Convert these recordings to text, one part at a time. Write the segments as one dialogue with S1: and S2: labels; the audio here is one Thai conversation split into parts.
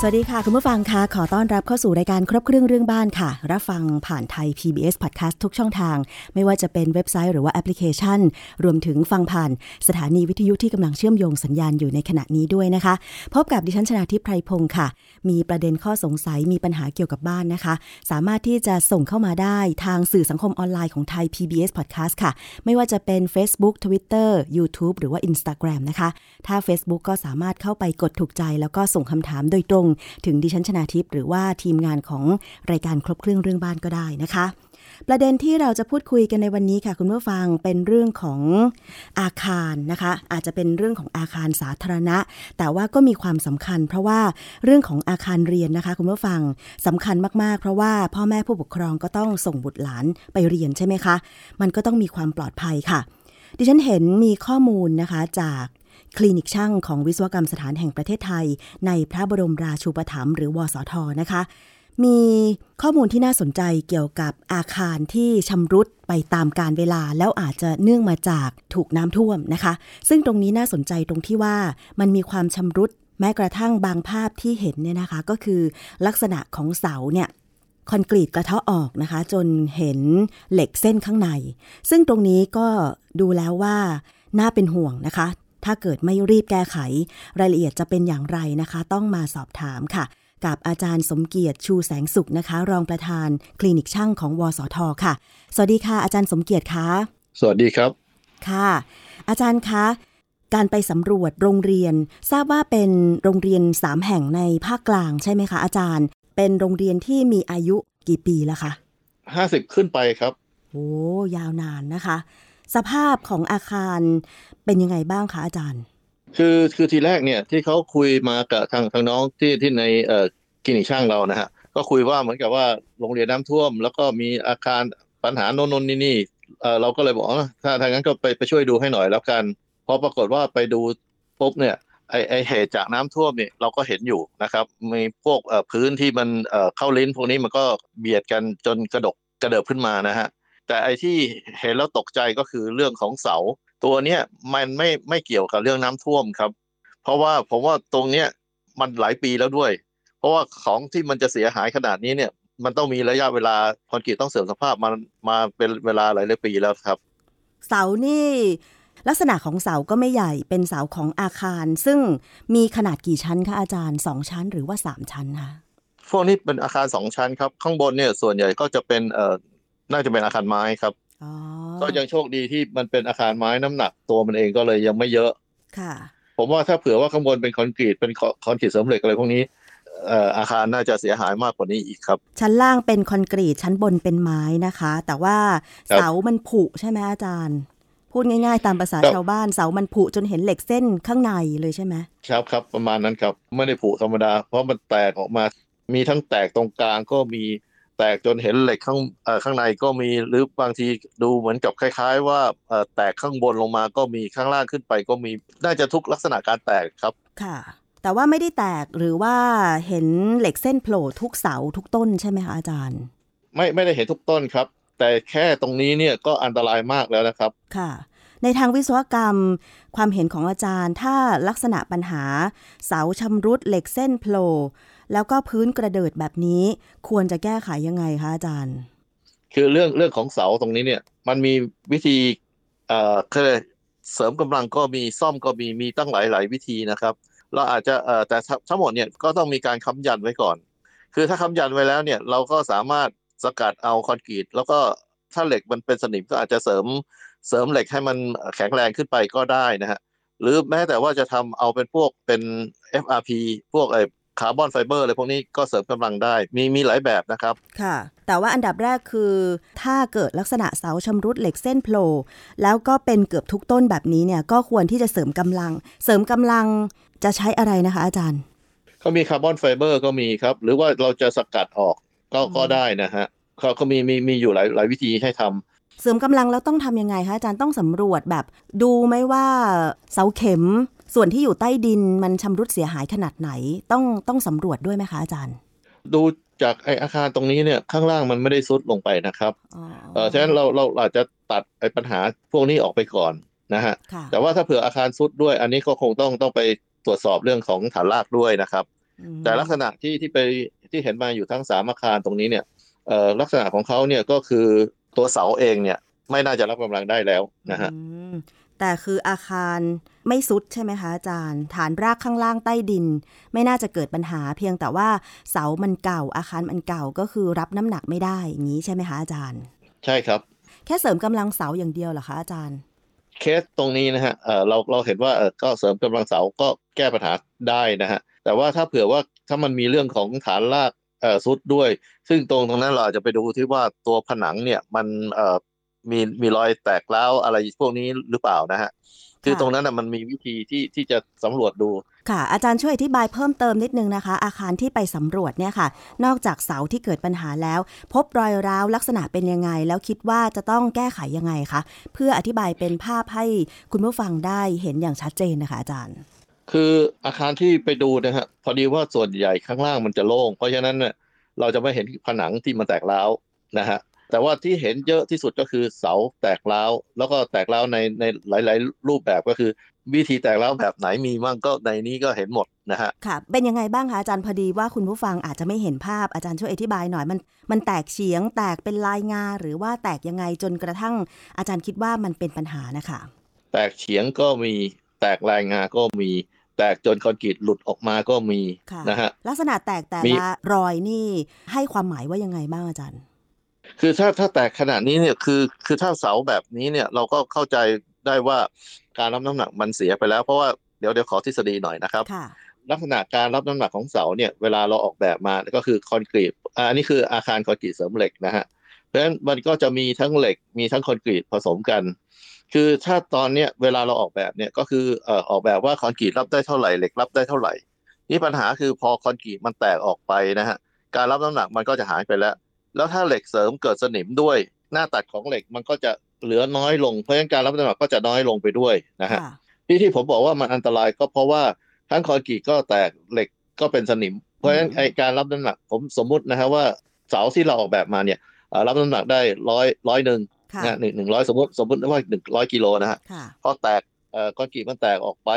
S1: สวัสดีค่ะ คุณผู้ฟังคะขอต้อนรับเข้าสู่รายการครบเครื่องเรื่องบ้านค่ะ รับฟังผ่านไทย PBS Podcast ทุกช่องทาง ไม่ว่าจะเป็นเว็บไซต์หรือว่าแอปพลิเคชัน รวมถึงฟังผ่านสถานีวิทยุที่กำลังเชื่อมโยงสัญญาณอยู่ในขณะนี้ด้วยนะคะ พบกับดิฉันชนาทิพไพรพงศ์ค่ะ มีประเด็นข้อสงสัยมีปัญหาเกี่ยวกับบ้านนะคะ สามารถที่จะส่งเข้ามาได้ทางสื่อสังคมออนไลน์ของไทย PBS Podcast ค่ะ ไม่ว่าจะเป็น Facebook Twitter YouTube หรือว่า Instagram นะคะ ถ้า Facebook ก็สามารถเข้าไปกดถูกใจ แล้วก็ส่งคำถามโดยตรงถึงดิฉันชนาทิพย์หรือว่าทีมงานของรายการครบเครื่องเรื่องบ้านก็ได้นะคะ ประเด็นที่เราจะพูดคุยกันในวันนี้ค่ะ คุณผู้ฟังเป็นเรื่องของอาคารนะคะ อาจจะเป็นเรื่องของอาคารสาธารณะ แต่ว่าก็มีความสำคัญ เพราะว่าเรื่องของอาคารเรียนนะคะ คุณผู้ฟังสำคัญมากๆ เพราะว่าพ่อแม่ผู้ปกครองก็ต้องส่งบุตรหลานไปเรียนใช่ไหมคะ มันก็ต้องมีความปลอดภัยค่ะดิฉันเห็นมีข้อมูลนะคะจาก คลินิกช่างของวิศวกรรมสถานแห่งประเทศไทย ในพระบรมราชูปถัมภ์หรือวสทนะคะ มีข้อมูลที่น่าสนใจเกี่ยวกับอาคารที่ชำรุดไปตามการเวลาแล้วอาจจะเนื่องมาจากถูกน้ำท่วมนะคะ ซึ่งตรงนี้น่าสนใจตรงที่ว่ามันมีความชำรุดแม้กระทั่งบางภาพที่เห็นเนี่ยนะคะ ก็คือลักษณะของเสาเนี่ยคอนกรีตกระเทาะออกนะคะ จนเห็นเหล็กเส้นข้างใน ซึ่งตรงนี้ก็ดูแล้วว่าน่าเป็นห่วงนะคะ ถ้าเกิดไม่รีบแก้ไข รายละเอียดจะเป็นอย่างไรนะคะ ต้องมาสอบถามค่ะ กับอาจารย์สมเกียรติชูแสงสุขนะคะ รองประธานคลินิกช่างของวสทค่ะ สวัสดีค่ะ อาจารย์สมเกียรติคะ
S2: สวัสดีครับ
S1: ค่ะ อาจารย์คะการไปสำรวจโรงเรียน ทราบว่าเป็นโรงเรียนสามแห่งในภาคกลางใช่ไหมคะอาจารย์ เป็นโรงเรียนที่มีอายุกี่ปีแล้วคะ
S2: ห้าสิบขึ้นไปครับ
S1: โอ้ยาวนานนะคะ สภาพของอาคารเป็นยังไงบ้างคะอาจารย์
S2: คือคือทีแรกเนี่ยที่เขาคุยมากับทางทางน้องที่ที่ในเอ่อกินิช่างเรานะฮะก็คุยว่าเหมือนกับว่าโรงเรียนน้ำท่วม แล้วก็มีอาคารปัญหาโน่นนนี่นี่เออเราก็เลยบอกถ้าทางนั้นก็ไปไปช่วยดูให้หน่อยแล้วกันพอปรากฏว่าไปดูปุ๊บเนี่ยไอไอเหตุจากน้ำท่วมเนี่ยเราก็เห็นอยู่นะครับมีพวกเอ่อพื้นที่มันเอ่อเข้าลิ้นพวกนี้มันก็เบียดกันจนกระดกกระเดิบขึ้นมานะฮะ แต่ไอที่เห็นแล้วตกใจก็คือเรื่องของเสา ตัวเนี้ยมันไม่ไม่เกี่ยวกับเรื่องน้ำท่วมครับ เพราะว่าผมว่าตรงเนี้ยมันหลายปีแล้วด้วย เพราะว่าของที่มันจะเสียหายขนาดนี้เนี่ยมันต้องมีระยะเวลาคอนกรีตต้องเสื่อมสภาพมันมาเป็นเวลาหลายหลายปีแล้วครับ
S1: เสานี่ ลักษณะของเสาก็ไม่ใหญ่เป็นเสาของอาคาร ซึ่งมีขนาดกี่ชั้นคะอาจารย์สองชั้นหรือว่าสามชั้นคะ
S2: พวกนี้เป็นอาคารสองชั้นครับ ข้างบนเนี่ยส่วนใหญ่ก็จะเป็นเอ่อ น่าจะเป็นอาคารไม้ครับก็ยังโชคดีที่มันเป็นอาคารไม้น้ำหนักตัวมันเองก็เลยยังไม่เยอะ
S1: ค่ะ
S2: ผมว่าถ้าเผื่อว่าข้างบนเป็นคอนกรีตเป็นคอนกรีตเสริมเหล็กอะไรพวกนี้อาคารน่าจะเสียหายมากกว่านี้อีกครับ
S1: ชั้นล่างเป็นคอนกรีตชั้นบนเป็นไม้นะคะ แต่ว่าเสามันผุใช่ไหมอาจารย์ พูดง่ายๆ ตามภาษาชาวบ้านเสามันผุจนเห็นเหล็กเส้นข้างในเลยใช่ไหม
S2: ครับครับประมาณนั้นครับไม่ได้ผุธรรมดา เพราะมันแตกออกมา มีทั้งแตกตรงกลางก็มี แตกจนเห็นเหล็กข้างข้างในก็มีหรือบางทีดูเหมือนกับคล้าย ๆ ว่าแตกข้างบนลงมาก็มีข้างล่างขึ้นไป ก็มีน่าจะทุกลักษณะการแตกครับ
S1: ค่ะ แต่ว่าไม่ได้แตกหรือว่าเห็นเหล็กเส้นโผล่ทุกเสาทุกต้นใช่ไหมคะอาจารย์
S2: ไม่ไม่ได้เห็นทุกต้นครับ แต่แค่ตรงนี้เนี่ยก็อันตรายมากแล้วนะครับ
S1: ค่ะในทางวิศวกรรม ความเห็นของอาจารย์ ถ้าลักษณะปัญหา เสาชำรุดเหล็กเส้นโผล่ แล้วก็พื้นกระเดิดแบบนี้ ควรจะแก้ไขยังไงคะอาจารย์
S2: คือเรื่องเรื่องของเสาตรงนี้เนี่ย มันมีวิธีเอ่อคือเสริมกำลังก็มีซ่อมก็มีมีตั้งหลายหลายวิธีนะครับ เราอาจจะเอ่อแต่ทั้งหมดเนี่ยก็ต้องมีการค้ำยันไว้ก่อน คือถ้าค้ำยันไว้แล้วเนี่ยเราก็สามารถสกัดเอาคอนกรีตแล้วก็ถ้าเหล็กมันเป็นสนิมก็อาจจะเสริมเสริมเหล็กให้มันแข็งแรงขึ้นไปก็ได้นะฮะหรือแม้แต่ว่าจะทำเอาเป็นพวกเป็น FRP พวกไอ คาร์บอนไฟเบอร์อะไรพวกนี้ก็เสริมกำลังได้ มีมีหลายแบบนะครับ
S1: ค่ะ แต่ว่าอันดับแรกคือ ถ้าเกิดลักษณะเสาชำรุดเหล็กเส้นโผล่แล้วก็เป็นเกือบทุกต้นแบบนี้เนี่ยก็ควรที่จะเสริมกำลัง เสริมกำลังจะใช้อะไรนะคะอาจารย์
S2: เขามีคาร์บอนไฟเบอร์ก็มีครับ หรือว่าเราจะสกัดออกก็ก็ได้นะฮะเขาเขามีมีมีอยู่หลายหลายวิธีให้ทำ
S1: เสริมกำลังแล้วต้องทำยังไงคะอาจารย์ต้องสำรวจแบบ ดูไหมว่าเสาเข็ม ส่วนที่อยู่ใต้ดินมันชำรุดเสียหายขนาดไหน ต้องต้องสำรวจด้วยไหมคะอาจารย์
S2: ดูจากไออาคารตรงนี้เนี่ยข้างล่างมันไม่ได้ซุดลงไปนะครับ
S1: อ๋อ
S2: เออฉะนั้นเราเราอาจจะตัดไอปัญหาพวกนี้ออกไปก่อนนะฮะ
S1: ค่ะ
S2: แต่ว่าถ้าเผื่ออาคารซุดด้วย อันนี้ก็คงต้องต้องไปตรวจสอบเรื่องของฐานรากด้วยนะครับ
S1: อืม
S2: แต่ลักษณะที่ที่ไปที่เห็นมาอยู่ทั้งสามอาคารตรงนี้เนี่ยเอ่อลักษณะของเขาเนี่ยก็คือตัวเสาเองเนี่ยไม่น่าจะรับกำลังได้แล้วนะฮะ
S1: อืมแต่คืออาคาร ไม่สุดใช่ไหมคะอาจารย์ ฐานรากข้างล่างใต้ดิน ไม่น่าจะเกิดปัญหา เพียงแต่ว่าเสามันเก่าอาคารมันเก่าก็คือรับน้ำหนักไม่ได้อย่างนี้ใช่ไหมคะอาจารย์
S2: ใช่ครับ
S1: แค่เสริมกำลังเสาอย่างเดียวเหรอคะอาจารย์
S2: เคสตรงนี้นะฮะเอ่อเราเราเห็นว่าเออก็เสริมกำลังเสาก็แก้ปัญหาได้นะฮะแต่ว่าถ้าเผื่อว่าถ้ามันมีเรื่องของฐานรากเอ่อซุดด้วย ซึ่งตรงตรงนั้นเราอาจจะไปดูที่ว่าตัวผนังเนี่ยมันเอ่อ มีมีรอยแตกร้าวอะไรพวกนี้หรือเปล่านะฮะคือ
S1: ค่ะ
S2: ตรงนั้นนะมันมีวิธีที่ที่จะสำรวจดู
S1: ค่ะ อาจารย์ช่วยอธิบายเพิ่มเติมนิดนึงนะคะ อาคารที่ไปสำรวจเนี่ยค่ะ นอกจากเสาที่เกิดปัญหาแล้ว พบรอยร้าวลักษณะเป็นยังไง แล้วคิดว่าจะต้องแก้ไขยังไงคะเพื่ออธิบายเป็นภาพให้คุณผู้ฟังได้เห็นอย่างชัดเจนนะคะ อาจารย์
S2: คืออาคารที่ไปดูนะฮะพอดีว่าส่วนใหญ่ข้างล่างมันจะโล่งเพราะฉะนั้นเนี่ยเราจะไม่เห็นผนังที่มันแตกร้าวนะฮะ แต่ว่าที่เห็นเยอะที่สุดก็คือเสาแตกร้าวแล้วก็แตกร้าวในในหลาย ๆ รูปแบบก็คือ วิธีแตกร้าวแบบไหนมีมั่งก็ในนี้ก็เห็นหมดนะฮะ
S1: ค่ะ เป็นยังไงบ้างคะอาจารย์พอดีว่าคุณผู้ฟังอาจจะไม่เห็นภาพอาจารย์ช่วยอธิบายหน่อยมัน มันแตกเฉียง แตกเป็นลายงาหรือว่าแตกยังไงจนกระทั่ง อาจารย์คิดว่ามันเป็นปัญหานะคะ
S2: แตกเฉียงก็มีแตกลายงาก็มีแตกจนคอนกรีตหลุดออกมาก็มี
S1: ค่ะ
S2: นะฮะ
S1: ลักษณะแตกแต่
S2: มี
S1: ละรอยนี่ให้ความหมายว่ายังไงบ้างอาจารย์
S2: คือถ้าถ้าแตกขนาดนี้เนี่ยคือคือถ้าเสาแบบนี้เนี่ยเราก็เข้าใจได้ว่าการรับน้ำหนักมันเสียไปแล้ว เพราะว่าเดี๋ยวเดี๋ยวขอทฤษฎีหน่อยนะครับ
S1: ค่ะ
S2: ลักษณะการรับน้ำหนักของเสาเนี่ยเวลาเราออกแบบมาก็คือคอนกรีตอ่าอันนี้คืออาคารคอนกรีตเสริมเหล็กนะฮะเพราะฉะนั้นมันก็จะมีทั้งเหล็กมีทั้งคอนกรีตผสมกัน คือถ้าตอนเนี้ยเวลาเราออกแบบเนี่ยก็คือเอ่อออกแบบว่าคอนกรีตรับได้เท่าไหร่เหล็กรับได้เท่าไหร่นี่ปัญหาคือพอคอนกรีตมันแตกออกไปนะฮะการรับน้ำหนักมันก็จะหายไปแล้ว แล้วถ้าเหล็กเสริมเกิดสนิมด้วย หน้าตัดของเหล็กมันก็จะเหลือน้อยลง เพราะฉะนั้นการรับน้ำหนักก็จะน้อยลงไปด้วยนะฮะ
S1: ค่ะ
S2: ที่ที่ผมบอกว่ามันอันตรายก็เพราะว่าทั้งคอนกรีตก็แตกเหล็กก็เป็นสนิม เพราะฉะนั้น
S1: อืม
S2: ไอการรับน้ำหนักผมสมมุตินะฮะว่าเสาที่เราออกแบบมาเนี่ยเอ่อรับน้ำหนักได้ร้อยร้อยหนึ่ง
S1: ค่ะ
S2: นะหนึ่งหนึ่งร้อยสมมติสมมติว่าหนึ่งร้อยกิโลนะฮะ
S1: ค่ะ
S2: พอแตกเอ่อคอนกรีตมันแตกออกไป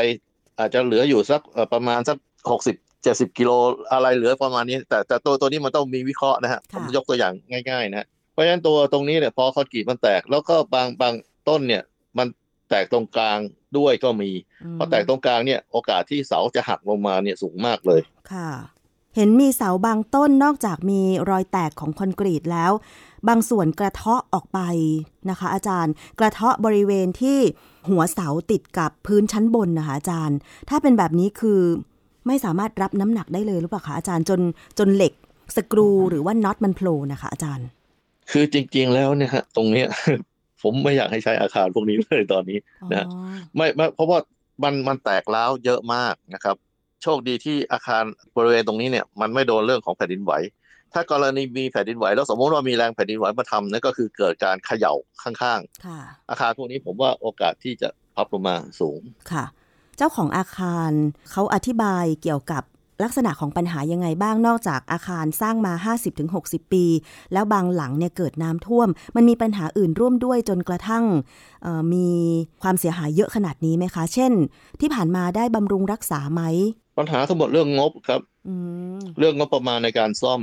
S2: อาจจะเหลืออยู่สักเอ่อประมาณสักหกสิบ เจ็ดสิบกิโลอะไรเหลือประมาณนี้ แต่แต่ตัวตัวนี้มันต้องมีวิเคราะห์นะฮะผมยกตัวอย่างง่ายๆนะฮะเพราะฉะนั้นตัวตรงนี้เนี่ยพอคอนกรีตมันแตก แล้วก็บางบางต้นเนี่ยมันแตกตรงกลางด้วยก็มี
S1: ม
S2: พอแตกตรงกลางเนี่ยโอกาสที่เสาจะหักลงมาเนี่ยสูงมากเลย
S1: ค่ะ เห็นมีเสาบางต้นนอกจากมีรอยแตกของคอนกรีตแล้ว บางส่วนกระเทาะออกไปนะคะ อาจารย์ กระเทาะบริเวณที่หัวเสาติดกับพื้นชั้นบนนะคะอาจารย์ ถ้าเป็นแบบนี้คือ ไม่สามารถรับน้ำหนักได้เลยหรือเปล่าคะอาจารย์จนจนเหล็กสกรูหรือว่าน็อตมันโผล่นะคะอาจารย์
S2: คือจริง ๆ แล้วเนี่ยฮะตรงเนี้ยผมไม่อยากให้ใช้อาคารพวกนี้เลยตอนนี้นะ
S1: อ๋อ
S2: ไม่ไม่เพราะว่ามันมันแตกร้าวเยอะมากนะครับ โชคดีที่อาคารบริเวณตรงนี้เนี่ยมันไม่โดนเรื่องของแผ่นดินไหว ถ้ากรณีมีแผ่นดินไหว แล้วสมมติว่ามีแรงแผ่นดินไหวมาทำนั่นก็คือเกิดการเขย่าข้าง
S1: ค่ะ
S2: ๆอาคารพวกนี้ผมว่าโอกาสที่จะพับลงมาสูง
S1: ค่ะเจ้าของอาคารเขาอธิบายเกี่ยวกับลักษณะของปัญหายังไงบ้างนอกจากอาคารสร้างมา 50-60 ปี แล้วบางหลังเนี่ยเกิดน้ำท่วม มันมีปัญหาอื่นร่วมด้วยจนกระทั่งเอ่อมีความเสียหายเยอะขนาดนี้ไหมคะ เช่น ที่ผ่านมาได้บำรุงรักษาไหม
S2: ปัญหาทั้งหมดเรื่องงบครับ
S1: อืม
S2: เรื่องงบประมาณในการซ่อม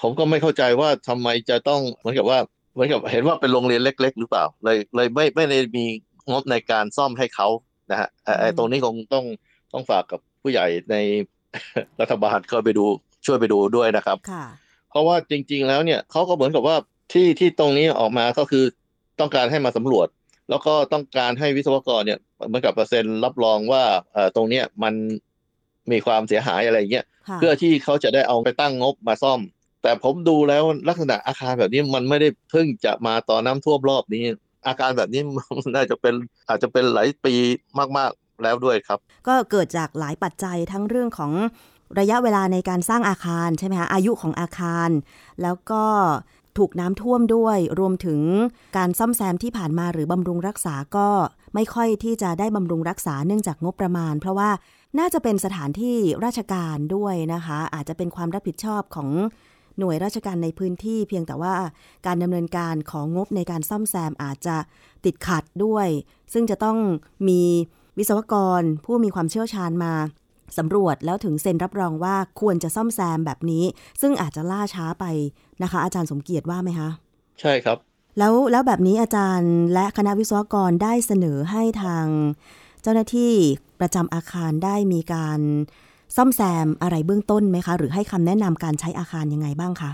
S2: ผมก็ไม่เข้าใจว่าทำไมจะต้องเหมือนกับว่าเหมือนกับเห็นว่าเป็นโรงเรียนเล็ก ๆ หรือเปล่า เลยเลยไม่ไม่ได้มีงบในการซ่อมให้เขา นะฮะไอ้ไอ้ตรงนี้คงต้องต้องฝากกับผู้ใหญ่ในรัฐบาลก็ไปดูช่วยไปดูด้วยนะครับ
S1: ค่ะ
S2: เพราะว่าจริง ๆ แล้วเนี่ยเขาก็เหมือนกับว่าที่ที่ตรงนี้ออกมาก็คือต้องการให้มาสำรวจ แล้วก็ต้องการให้วิศวกรเนี่ยเหมือนกับเปอร์เซ็นต์รับรองว่าเอ่อตรงเนี้ยมันมีความเสียหายอะไรเงี้ย
S1: ค่ะ
S2: เพื่อที่เขาจะได้เอาไปตั้งงบมาซ่อม แต่ผมดูแล้วลักษณะอาคารแบบนี้มันไม่ได้เพิ่งจะมาตอนน้ำท่วมรอบนี้ อาการแบบนี้น่าจะเป็นอาจจะเป็นหลายปีมากๆแล้วด้วยครับ
S1: ก็เกิดจากหลายปัจจัยทั้งเรื่องของระยะเวลาในการสร้างอาคารใช่ไหมคะอายุของอาคาร แล้วก็ถูกน้ำท่วมด้วย รวมถึงการซ่อมแซมที่ผ่านมาหรือบำรุงรักษาก็ไม่ค่อยที่จะได้บำรุงรักษาเนื่องจากงบประมาณ เพราะว่าน่าจะเป็นสถานที่ราชการด้วยนะคะ อาจจะเป็นความรับผิดชอบของ หน่วยราชการในพื้นที่เพียงแต่ว่าการดำเนินการของงบในการซ่อมแซมอาจจะติดขัดด้วย ซึ่งจะต้องมีวิศวกรผู้มีความเชี่ยวชาญมาสำรวจแล้วถึงเซ็นรับรองว่าควรจะซ่อมแซมแบบนี้ ซึ่งอาจจะล่าช้าไปนะคะ อาจารย์สมเกียรติว่าไหมคะ
S2: ใช่ครับ
S1: แล้วแล้วแบบนี้อาจารย์และคณะวิศวกรได้เสนอให้ทาง เจ้าหน้าที่ประจำอาคารได้มีการ ซ่อมแซมอะไรเบื้องต้นไหมคะ หรือให้คำแนะนำการใช้อาคารยังไงบ้างคะ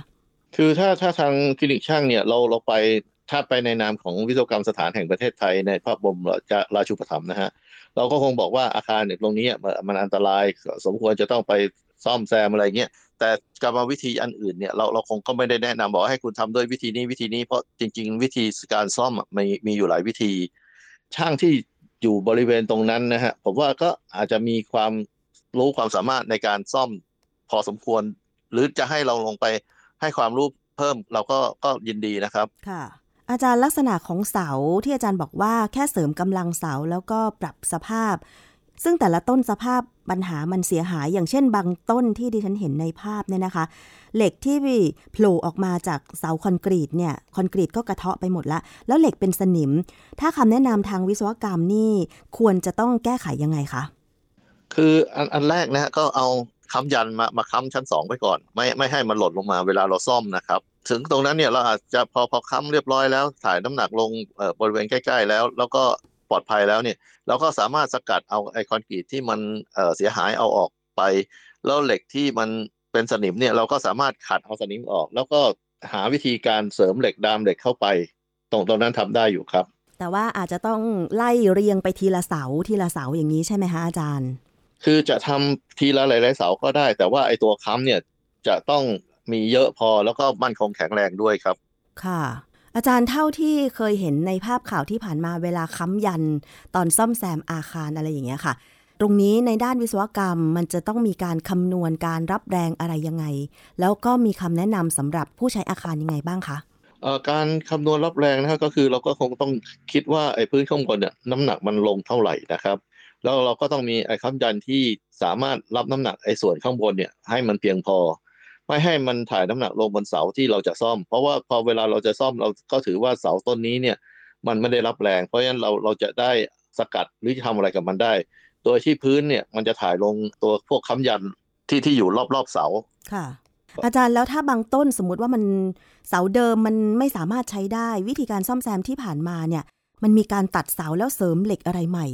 S2: คือถ้าถ้าทางคลินิกช่างเนี่ยเราเราไปถ้าไปในนามของวิศวกรรมสถานแห่งประเทศไทยในพระบรมราชูปถัมภ์นะฮะเราก็คงบอกว่าอาคารเนี่ยตรงนี้มันอันตรายสมควรจะต้องไปซ่อมแซมอะไรเงี้ยแต่กรรมวิธีอันอื่นเนี่ยเราเราคงก็ไม่ได้แนะนำบอกให้คุณทำด้วยวิธีนี้วิธีนี้เพราะจริง ๆ วิธีการซ่อมมีมีอยู่หลายวิธี ช่างที่อยู่บริเวณตรงนั้นนะฮะผมว่าก็อาจจะมีความ รู้ความสามารถในการซ่อมพอสมควร หรือจะให้เราลงไปให้ความรู้เพิ่มเราก็ก็ยินดีนะครับ
S1: ค่ะ อาจารย์ลักษณะของเสาที่อาจารย์บอกว่าแค่เสริมกำลังเสาแล้วก็ปรับสภาพ ซึ่งแต่ละต้นสภาพปัญหามันเสียหายอย่างเช่น บางต้นที่ดิฉันเห็นในภาพเนี่ยนะคะ เหล็กที่โผล่ออกมาจากเสาคอนกรีตเนี่ยคอนกรีตก็กระเทาะไปหมดละ แล้วเหล็กเป็นสนิม ถ้าคำแนะนำทางวิศวกรรมนี่ควรจะต้องแก้ไขยังไงคะ
S2: คืออันอันแรกนะก็เอาค้ำยันมามาค้ำชั้นสองไปก่อน ไม่ไม่ให้มันหล่นลงมาเวลาเราซ่อมนะครับ ถึงตรงนั้นเนี่ยเราอาจจะพอพอค้ำเรียบร้อยแล้วถ่ายน้ำหนักลงบริเวณใกล้ ๆ แล้ว แล้วก็ปลอดภัยแล้วเนี่ยเราก็สามารถสกัดเอาไอคอนกรีตที่มันเสียหายเอาออกไป แล้วเหล็กที่มันเป็นสนิมเนี่ยเราก็สามารถขัดเอาสนิมออก แล้วก็หาวิธีการเสริมเหล็กดามเหล็กเข้าไป ตรงตรงนั้นทำได้อยู่ครับ
S1: แต่ว่าอาจจะต้องไล่เรียงไปทีละเสาทีละเสาอย่างนี้ใช่ไหมคะอาจารย์
S2: คือจะทำทีละหลายๆเสาก็ได้ แต่ว่าไอตัวค้ำเนี่ยจะต้องมีเยอะพอแล้วก็มั่นคงแข็งแรงด้วยครับ
S1: ค่ะ อาจารย์เท่าที่เคยเห็นในภาพข่าวที่ผ่านมาเวลาค้ำยัน ตอนซ่อมแซมอาคารอะไรอย่างเงี้ยค่ะ ตรงนี้ในด้านวิศวกรรมมันจะต้องมีการคำนวณการรับแรงอะไรยังไง แล้วก็มีคำแนะนำสำหรับผู้ใช้อาคารยังไงบ้างคะ
S2: การคำนวณรับแรงนะครับก็คือเราก็คงต้องคิดว่าไอ้พื้นข้างบนเนี่ยน้ำหนักมันลงเท่าไหร่นะครับ แล้วเราก็ต้องมีไอ้ค้ำยันที่สามารถรับน้ำหนักไอ้ส่วนข้างบนเนี่ยให้มันเพียงพอ ไม่ให้มันถ่ายน้ำหนักลงบนเสาที่เราจะซ่อม เพราะว่าพอเวลาเราจะซ่อมเราก็ถือว่าเสาต้นนี้เนี่ยมันไม่ได้รับแรง เพราะฉะนั้นเราเราจะได้สกัดหรือจะทำอะไรกับมันได้ โดยที่พื้นเนี่ยมันจะถ่ายลงตัวพวกค้ำยันที่ที่อยู่รอบๆเสา
S1: ค่ะ อาจารย์แล้วถ้าบางต้นสมมุติว่ามันเสาเดิมมันไม่สามารถใช้ได้ วิธีการซ่อมแซมที่ผ่านมาเนี่ย มันมีการตัดเสาแล้วเสริมเหล็กอะไรใหม่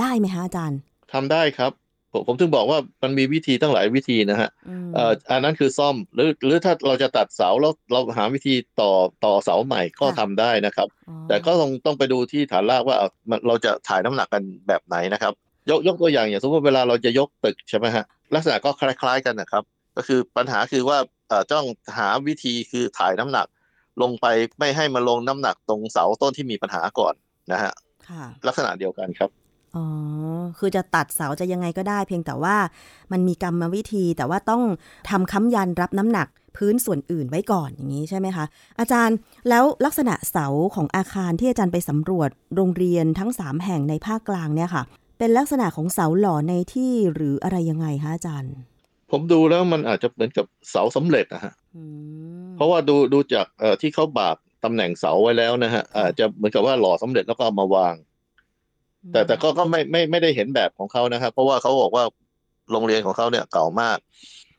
S1: ได้ไหมฮะอาจารย์
S2: ทำได้ครับผมผมถึงบอกว่ามันมีวิธีตั้งหลายวิธีนะฮะเอ่ออันนั้นคือซ่อมหรือหรือถ้าเราจะตัดเสาแล้วเราหาวิธีต่อต่อเสาใหม่ก็ทำได้นะครับ แต่ก็ต้องต้องไปดูที่ฐานรากว่าเราจะถ่ายน้ำหนักกันแบบไหนนะครับ ยกยกตัวอย่างอย่างสมมติเวลาเราจะยกตึกใช่ไหมฮะลักษณะก็คล้าย ๆกันนะครับ ก็คือปัญหาคือว่าเอ่อต้องหาวิธีคือถ่ายน้ำหนัก ลงไปไม่ให้มาลงน้ำหนักตรงเสาต้นที่มีปัญหาก่อนนะฮะลักษณะเดียวกันครับ
S1: อ๋อ คือจะตัดเสาจะยังไงก็ได้ เพียงแต่ว่ามันมีกรรมวิธีแต่ว่าต้องทำค้ำยันรับน้ำหนักพื้นส่วนอื่นไว้ก่อนอย่างนี้ใช่ไหมคะ อาจารย์แล้วลักษณะเสาของอาคารที่อาจารย์ไปสำรวจโรงเรียนทั้ง 3 แห่งในภาคกลางเนี่ยค่ะ เป็นลักษณะของเสาหล่อในที่หรืออะไรยังไงคะอาจารย์
S2: ผมดูแล้วมันอาจจะเหมือนกับเสาสำเร็จนะฮะเพราะว่าดูดูจากที่เขาบากตำแหน่งเสาไว้แล้วนะฮะอาจจะเหมือนกับว่าหล่อสำเร็จแล้วก็เอามาวาง แต่แต่ก็ก็ไม่ไม่ไม่ได้เห็นแบบของเขานะครับ เพราะว่าเขาบอกว่าโรงเรียนของเขาเนี่ยเก่ามาก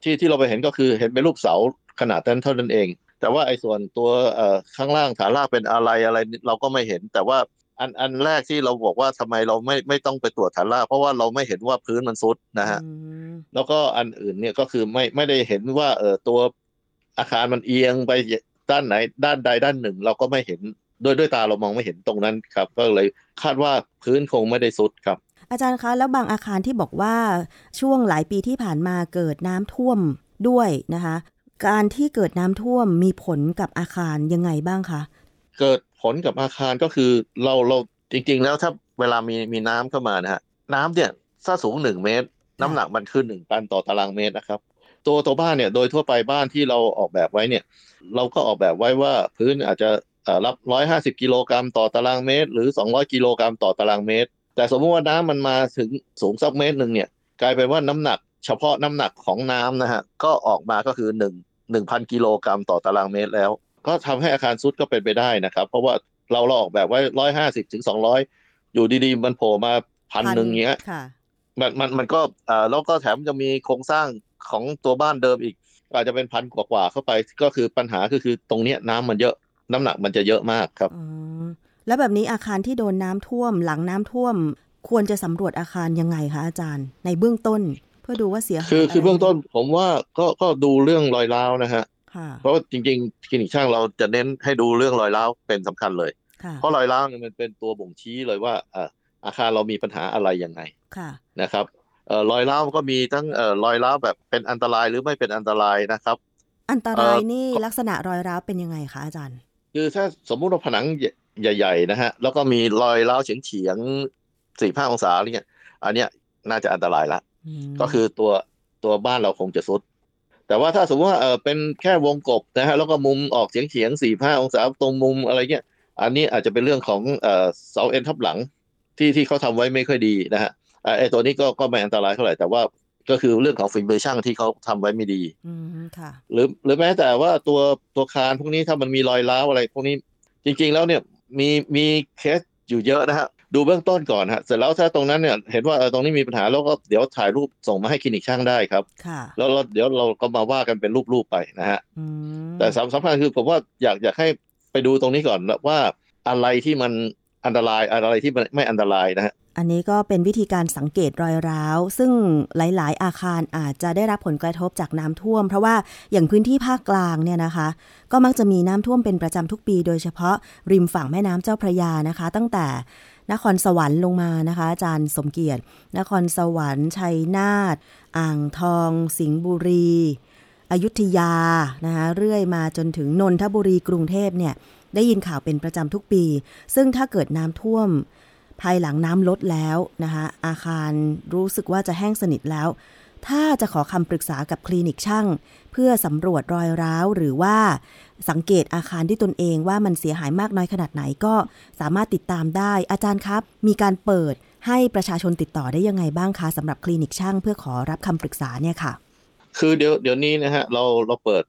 S2: ที่ที่เราไปเห็นก็คือเห็นเป็นรูปเสาขนาดนั้นเท่านั้นเอง แต่ว่าไอ้ส่วนตัวเอ่อข้างล่างฐานรากเป็นอะไรอะไรเราก็ไม่เห็น แต่ว่าอันอันแรกที่เราบอกว่าทำไมเราไม่ไม่ต้องไปตรวจฐานรากเพราะว่าเราไม่เห็นว่าพื้นมันซุดนะฮะแล้วก็อันอื่นเนี่ยก็คือไม่ไม่ได้เห็นว่าเออตัวอาคารมันเอียงไปด้านไหนด้านใดด้านหนึ่ง เราก็ไม่เห็น โดยด้วยตาเรามองไม่เห็นตรงนั้นครับ ก็เลยคาดว่าพื้นคงไม่ได้สุดครับ
S1: อาจารย์คะ แล้วบางอาคารที่บอกว่าช่วงหลายปีที่ผ่านมาเกิดน้ำท่วมด้วยนะคะ การที่เกิดน้ำท่วมมีผลกับอาคารยังไงบ้างคะ
S2: เกิดผลกับอาคารก็คือเราเราจริง ๆ แล้วถ้าเวลามีมีน้ำเข้ามานะฮะน้ำเนี่ยถ้าสูงหนึ่งเมตร น้ำหนักมันขึ้นหนึ่งตันต่อตารางเมตรนะครับตัวตัวบ้านเนี่ยโดยทั่วไปบ้านที่เราออกแบบไว้เนี่ย เราก็ออกแบบไว้ว่าพื้นอาจจะเอ่อ รับร้อยห้าสิบกิโลกรัมต่อตารางเมตร หรือสองร้อยกิโลกรัมต่อตารางเมตร แต่สมมติว่าน้ำมันมาถึงสูงสักเมตรหนึ่งเนี่ย กลายเป็นว่าน้ำหนัก เฉพาะน้ำหนักของน้ำนะฮะก็ออกมาก็คือหนึ่งหนึ่งพันกิโลกรัมต่อตารางเมตรแล้ว ก็ทำให้อาคารซุดก็เป็นไปได้นะครับ เพราะว่าเราเราออกแบบไว้ร้อยห้าสิบถึงสองร้อยอยู่ดีๆ มันโผล่มาพันหนึ่งเงี้ย
S1: ค่ะ
S2: มันมันมันก็เอ่อแล้วก็แถมจะมีโครงสร้างของตัวบ้านเดิมอีก อาจจะเป็นพันกว่าๆเข้าไปก็คือปัญหาก็คือตรงเนี้ยน้ำมันเยอะ น้ำหนักมันจะเยอะมากครับ
S1: อืมแล้วแบบนี้อาคารที่โดนน้ำท่วม หลังน้ำท่วม ควรจะสำรวจอาคารยังไงคะอาจารย์ ในเบื้องต้น เพื่อดูว่าเสียหาย
S2: คือคือ
S1: อะไร
S2: เบื้องต้นผมว่าก็ก็ดูเรื่องรอยร้าวนะฮะ
S1: ค่ะ
S2: เพราะว่าจริงๆคลินิกช่างเราจะเน้นให้ดูเรื่องรอยร้าวเป็นสำคัญเลย
S1: ค่ะ
S2: เพราะรอยร้าวเนี่ยมันเป็นตัวบ่งชี้เลยว่าเอ่ออาคารเรามีปัญหาอะไรยังไง
S1: ค่ะ
S2: นะครับเอ่อรอยร้าวก็มีทั้งเอ่อรอยร้าวแบบเป็นอันตรายหรือไม่เป็นอันตรายนะครับ
S1: อันตราย
S2: เอ่อ
S1: นี่ลักษณะรอยร้าวเป็นยังไงคะอาจารย์
S2: คือถ้าสมมุติว่าผนังใหญ่ ๆ นะฮะ แล้วก็มีรอยร้าวเฉียงๆสี่ห้าองศาอะไรเงี้ย อันเนี้ยน่าจะอันตรายละ
S1: ม
S2: ก็คือตัวตัวบ้านเราคงจะสุด แต่ว่าถ้าสมมติว่าเออเป็นแค่วงกบนะฮะ แล้วก็มุมออกเฉียงเฉียงสี่ห้าองศาตรงมุมอะไรเงี้ย อันนี้อาจจะเป็นเรื่องของเอ่อเสาเอ็นทับหลังที่ที่เขาทำไว้ไม่ค่อยดีนะฮะเอ่อไอ้ตัวนี้ก็ก็ไม่อันตรายเท่าไหร่แต่ว่า ก็คือเรื่องของฝีมือช่างที่เขาทำไว้ไม่ดี
S1: อืมค่ะ
S2: หรือหรือแม้แต่ว่าตัวตัวคานพวกนี้ถ้ามันมีรอยร้าวอะไร พวกนี้จริง ๆ แล้วเนี่ยมีมีเคสอยู่เยอะนะฮะดูเบื้องต้นก่อนฮะเสร็จแล้วถ้าตรงนั้นเนี่ยเห็นว่าเออตรงนี้มีปัญหาแล้วก็เดี๋ยวถ่ายรูปส่งมาให้คลินิกช่างได้ครับ
S1: ค่ะ
S2: แล้วเราเดี๋ยวเราก็มาว่ากันเป็นรูปๆไปนะฮะ
S1: อืม
S2: แต่สำสำคัญคือผมว่าอยากอยากให้ไปดูตรงนี้ก่อนว่าอะไรที่มัน อันตรายอะไรที่ไม่อันตรายนะฮะ
S1: อันนี้ก็เป็นวิธีการสังเกตรอยร้าว ซึ่งหลาย ๆ อาคารอาจจะได้รับผลกระทบจากน้ำท่วม เพราะว่าอย่างพื้นที่ภาคกลางเนี่ยนะคะ ก็มักจะมีน้ำท่วมเป็นประจำทุกปี โดยเฉพาะริมฝั่งแม่น้ำเจ้าพระยานะคะ ตั้งแต่นครสวรรค์ลงมานะคะ อาจารย์สมเกียรติ นครสวรรค์ ชัยนาทอ่างทอง สิงห์บุรีอยุธยานะคะเรื่อยมาจนถึงนนทบุรีกรุงเทพเนี่ย ได้ยินข่าวเป็นประจำทุกปี ซึ่งถ้าเกิดน้ำท่วม ภายหลังน้ำลดแล้วนะคะอาคารรู้สึกว่าจะแห้งสนิทแล้ว ถ้าจะขอคำปรึกษากับคลินิกช่าง เพื่อสำรวจรอยร้าวหรือว่าสังเกตอาคารที่ตนเองว่ามันเสียหายมากน้อยขนาดไหนก็สามารถติดตามได้ อาจารย์ครับ มีการเปิดให้ประชาชนติดต่อได้ยังไงบ้างคะสำหรับคลินิกช่างเพื่อขอรับคำปรึกษาเนี่ยค่ะ
S2: คือเดี๋ยวเดี๋ยวนี้นะฮะเราเราเปิด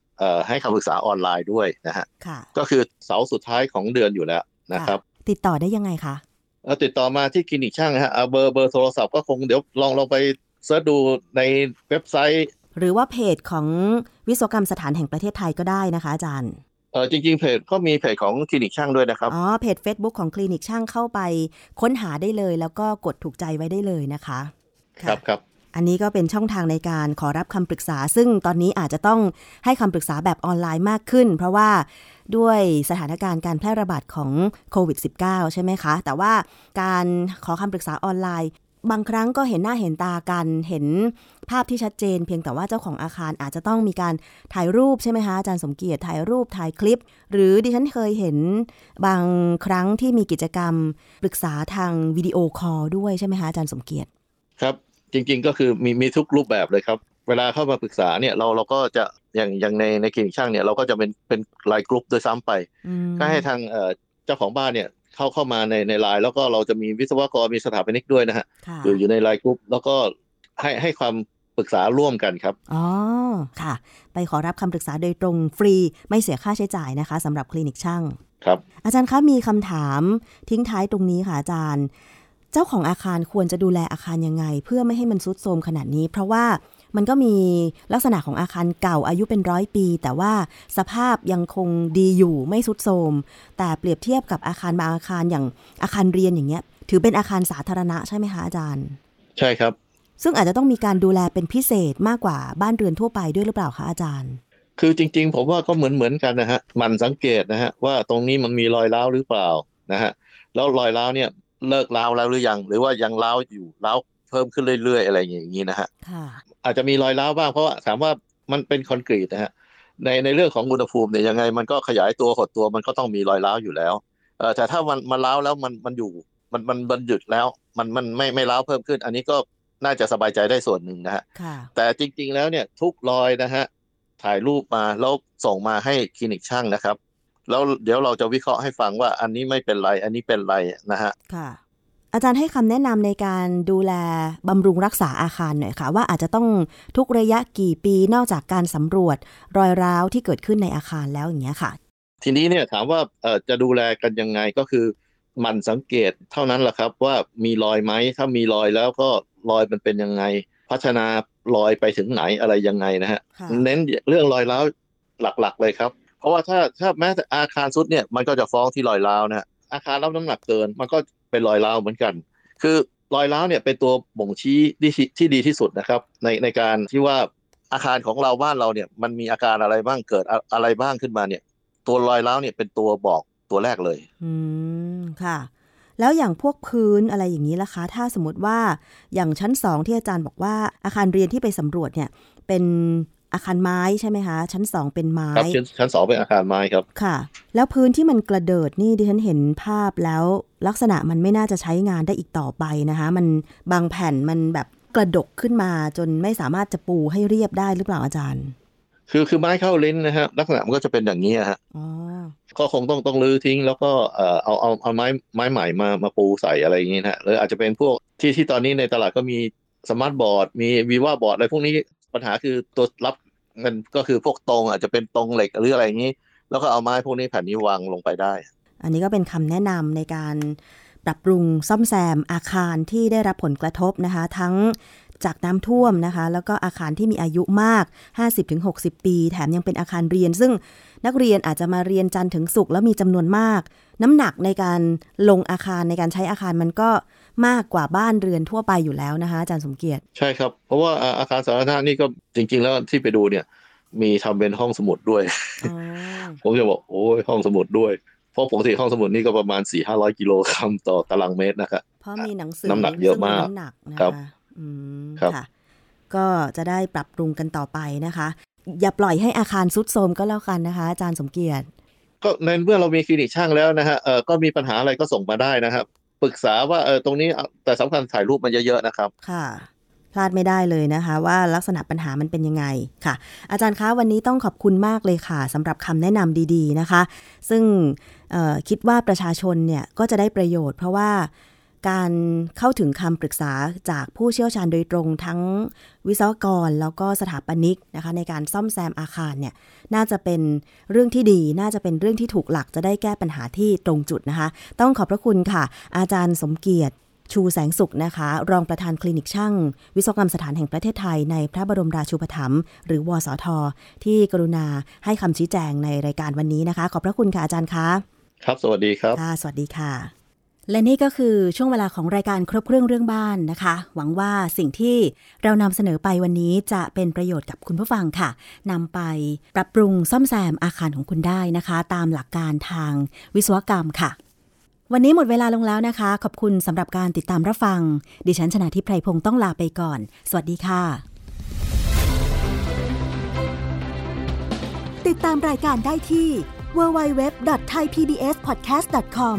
S2: ให้คำปรึกษาออนไลน์ด้วยนะฮะ
S1: ค่ะ
S2: ก็คือเสาร์สุดท้ายของเดือนอยู่แล้วนะครับ
S1: ติดต่อได้ยังไงคะ
S2: เอ่อติดต่อมาที่คลินิกช่างนะฮะเอาเบอร์เบอร์โทรศัพท์ก็คงเดี๋ยวลองลองไป search ดูในเว็บไซต์
S1: หรือว่าเพจของวิศวกรรมสถานแห่งประเทศไทยก็ได้นะคะอาจารย์
S2: เออจริง ๆ เพจก็มีเพจของคลินิกช่างด้วยนะครับ
S1: อ๋อ เพจ Facebook ของคลินิกช่างเข้าไปค้นหาได้เลย แล้วก็กดถูกใจไว้ได้เลยนะคะ
S2: ครับครับ
S1: อันนี้ก็เป็นช่องทางในการขอรับคำปรึกษา ซึ่งตอนนี้อาจจะต้องให้คำปรึกษาแบบออนไลน์มากขึ้น เพราะว่าด้วยสถานการณ์การแพร่ระบาดของโควิด -19 ใช่ไหมคะ แต่ว่าการขอคำปรึกษาออนไลน์ บางครั้งก็เห็นหน้าเห็นตากัน เห็นภาพที่ชัดเจน เพียงแต่ว่าเจ้าของอาคารอาจจะต้องมีการถ่ายรูปใช่ไหมคะอาจารย์สมเกียรติถ่ายรูปถ่ายคลิป หรือดิฉันเคยเห็นบางครั้งที่มีกิจกรรมปรึกษาทางวิดีโอคอลด้วยใช่ไหมคะอาจารย์สมเกียรติ
S2: ครับ จริง ๆ ก็คือมีมีทุกรูปแบบเลยครับ เวลาเข้ามาปรึกษาเนี่ยเราเราก็จะอย่างอย่างในในคลินิกช่างเนี่ยเราก็จะเป็นเป็นไลน์กลุ่มด้วยซ้ำไป
S1: อืม
S2: ก็ให้ทางเอ่อเจ้าของบ้านเนี่ยเข้าเข้ามาในในไลน์แล้วก็เราจะมีวิศวกรมีสถาปนิกด้วยนะฮะ
S1: ค่ะ
S2: อยู่อยู่ในไลน์กลุ่มแล้วก็ให้ให้ความปรึกษาร่วมกันครับ
S1: อ๋อ ค่ะ ไปขอรับคำปรึกษาโดยตรงฟรีไม่เสียค่าใช้จ่ายนะคะสำหรับคลินิกช่าง
S2: ครับ
S1: อาจารย์คะมีคำถามทิ้งท้ายตรงนี้ค่ะอาจารย์ เจ้าของอาคารควรจะดูแลอาคารยังไง เพื่อไม่ให้มันทรุดโทรมขนาดนี้ เพราะว่ามันก็มีลักษณะของอาคารเก่าอายุเป็นร้อยปี แต่ว่าสภาพยังคงดีอยู่ไม่ทรุดโทรมแต่เปรียบเทียบกับอาคารบางอาคารอย่างอาคารเรียนอย่างเงี้ย ถือเป็นอาคารสาธารณะใช่ไหมคะอาจารย์
S2: ใช่ครับ
S1: ซึ่งอาจจะต้องมีการดูแลเป็นพิเศษมากกว่าบ้านเรือนทั่วไปด้วยหรือเปล่าคะอาจารย์
S2: คือจริง ๆ ผมว่าก็เหมือนเหมือนกันนะฮะหมันสังเกตนะฮะว่าตรงนี้มันมีรอยร้าวหรือเปล่านะฮะแล้วรอยร้าวเนี่ย เลิกร้าวแล้วหรือยัง หรือว่ายังร้าวอยู่ร้าวเพิ่มขึ้นเรื่อยๆ อะไรอย่างนี้นะฮะ
S1: ค่ะ
S2: อาจจะมีรอยร้าวบ้างเพราะว่าถามว่ามันเป็นคอนกรีตนะฮะในในเรื่องของอุณหภูมิเนี่ยยังไงมันก็ขยายตัวหดตัวมันก็ต้องมีรอยร้าวอยู่แล้วเออแต่ถ้ามันมันร้าวแล้วมันมันอยู่มันมันมันหยุดแล้ว มันมันไม่ไม่ร้าวเพิ่มขึ้น อันนี้ก็น่าจะสบายใจได้ส่วนหนึ่งนะฮะ
S1: ค่ะ
S2: แต่จริง ๆ แล้วเนี่ยทุกรอยนะฮะถ่ายรูปมาแล้วส่งมาให้คลินิกช่างนะครับ แล้วเดี๋ยวเราจะวิเคราะห์ให้ฟังว่าอันนี้ไม่เป็นไร อันนี้เป็นไรนะฮะ
S1: ค่ะ อาจารย์ให้คำแนะนำในการดูแลบำรุงรักษาอาคารหน่อยค่ะ ว่าอาจจะต้องทุกระยะกี่ปีนอกจากการสำรวจรอยร้าวที่เกิดขึ้นในอาคารแล้วอย่างเงี้ยค่ะ
S2: ทีนี้เนี่ยถามว่าเอ่อจะดูแลกันยังไงก็คือหมันสังเกตเท่านั้นแหละครับว่ามีรอยไหมถ้ามีรอยแล้วก็รอยมันเป็นยังไง พัฒนารอยไปถึงไหนอะไรยังไงนะฮะ
S1: ค่ะ
S2: เน้นเรื่องรอยร้าวหลักๆเลยครับ เพราะว่าถ้าถ้าแม้แต่อาคารสุดเนี่ยมันก็จะฟ้องที่รอยร้าวนะอาคารรับน้ำหนักเกินมันก็เป็นรอยร้าวเหมือนกัน คือรอยร้าวเนี่ยเป็นตัวบ่งชี้ที่ที่ดีที่สุดนะครับ ในในการที่ว่าอาคารของเราบ้านเราเนี่ยมันมีอาการอะไรบ้างเกิดอะไรบ้างขึ้นมาเนี่ย ตัวรอยร้าวเนี่ยเป็นตัวบอกตัวแรกเลย
S1: อืมค่ะ แล้วอย่างพวกพื้นอะไรอย่างนี้ล่ะคะ ถ้าสมมติว่าอย่างชั้นสองที่อาจารย์บอกว่าอาคารเรียนที่ไปสำรวจเนี่ย เป็น อาคารไม้ใช่ไหมคะชั้นสองเป็นไม้
S2: ครับชั้นชั้นสองเป็นอาคารไม้ครับ
S1: ค่ะ แล้วพื้นที่มันกระเดิดนี่ดิฉันเห็นภาพแล้วลักษณะมันไม่น่าจะใช้งานได้อีกต่อไปนะคะ มันบางแผ่นมันแบบกระดกขึ้นมาจนไม่สามารถจะปูให้เรียบได้หรือเปล่าอาจารย์
S2: คือคือไม้เข้าลิ้นนะฮะลักษณะมันก็จะเป็นอย่างนี้ฮะ
S1: อ๋อ
S2: ก็คงต้องต้องรื้อทิ้ง แล้วก็เอ่อเอาเอาเอาไม้ไม้ใหม่มามาปูใส่อะไรอย่างนี้นะฮะหรืออาจจะเป็นพวกที่ที่ตอนนี้ในตลาดก็มี SmartBoard มี Viva Board อะไรพวกนี้ ปัญหาคือตัวรับมันก็คือพวกตรงอาจจะเป็นตรงเหล็กหรืออะไรอย่างนี้ แล้วก็เอาไม้พวกนี้แผ่นนี้วางลงไปได้
S1: อันนี้ก็เป็นคำแนะนำในการปรับปรุงซ่อมแซมอาคารที่ได้รับผลกระทบนะคะ ทั้งจากน้ำท่วมนะคะ แล้วก็อาคารที่มีอายุมาก 50-60 ปี แถมยังเป็นอาคารเรียน ซึ่งนักเรียนอาจจะมาเรียนจันทร์ถึงศุกร์แล้วมีจำนวนมาก น้ำหนักในการลงอาคารในการใช้อาคารมันก็ มากกว่าบ้านเรือนทั่วไปอยู่แล้วนะคะอาจารย์สมเกียรติ
S2: ใช่ครับ เพราะว่าอ่าอาคารสาธารณะนี่ก็จริง ๆ แล้วที่ไปดูเนี่ย มีทำเป็นห้องสมุดด้วย
S1: อ๋อ
S2: ผมจะบอกโอ้ยห้องสมุดด้วย เพราะปกติห้องสมุดนี่ก็ประมาณ4 5 0 0กิโลกรัมต่อตารางเมตรนะครับ
S1: เพราะมีหนังสือ
S2: น้ำหนักเยอะมาก
S1: ซึ่งน้ำหนักนะ
S2: ครั
S1: คะ
S2: บ
S1: อืม
S2: ครับ
S1: ค่ะก็จะได้ปรับปรุงกันต่อไปนะคะ อย่าปล่อยให้อาคารซุดโทรมก็แล้วกันนะคะ อาจารย์สมเกียรติ
S2: ก็ในเมื่อเรามีคลินิกช่างแล้วนะฮะเออก็มีปัญหาอะไรก็ส่งมาได้นะครับ ปรึกษาว่าเออตรงนี้แต่สำคัญถ่ายรูปมันเยอะๆนะครับ
S1: ค่ะพลาดไม่ได้เลยนะคะ ว่าลักษณะปัญหามันเป็นยังไงค่ะ อาจารย์คะวันนี้ต้องขอบคุณมากเลยค่ะสำหรับคำแนะนำดี ๆนะคะ ซึ่งคิดว่าประชาชนเนี่ยก็จะได้ประโยชน์ เพราะว่า การเข้าถึงคำปรึกษาจากผู้เชี่ยวชาญโดยตรงทั้งวิศวกรแล้วก็สถาปนิกนะคะในการซ่อมแซมอาคารเนี่ยน่าจะเป็นเรื่องที่ดี น่าจะเป็นเรื่องที่ถูกหลักจะได้แก้ปัญหาที่ตรงจุดนะคะ ต้องขอบพระคุณค่ะ อาจารย์สมเกียรติชูแสงสุขนะคะ รองประธานคลินิกช่าง วิศวกรรมสถานแห่งประเทศไทยในพระบรมราชูปถัมภ์หรือวสท ที่กรุณาให้คำชี้แจงในรายการวันนี้นะคะ ขอบพระคุณค่ะอาจารย์คะ
S2: ครับ สวัสดีครับ
S1: ค่ะสวัสดีค่ะ และนี่ก็คือช่วงเวลาของรายการครบเครื่องเรื่องบ้านนะคะ หวังว่าสิ่งที่เรานำเสนอไปวันนี้จะเป็นประโยชน์กับคุณผู้ฟังค่ะนำไปปรับปรุงซ่อมแซมอาคารของคุณได้นะคะ ตามหลักการทางวิศวกรรมค่ะ วันนี้หมดเวลาลงแล้วนะคะ ขอบคุณสำหรับการติดตามรับฟัง ดิฉันชนะทิพไพรพงศ์ต้องลาไปก่อน สวัสดีค่ะ
S3: ติดตามรายการได้ที่ www.thaipbspodcast.com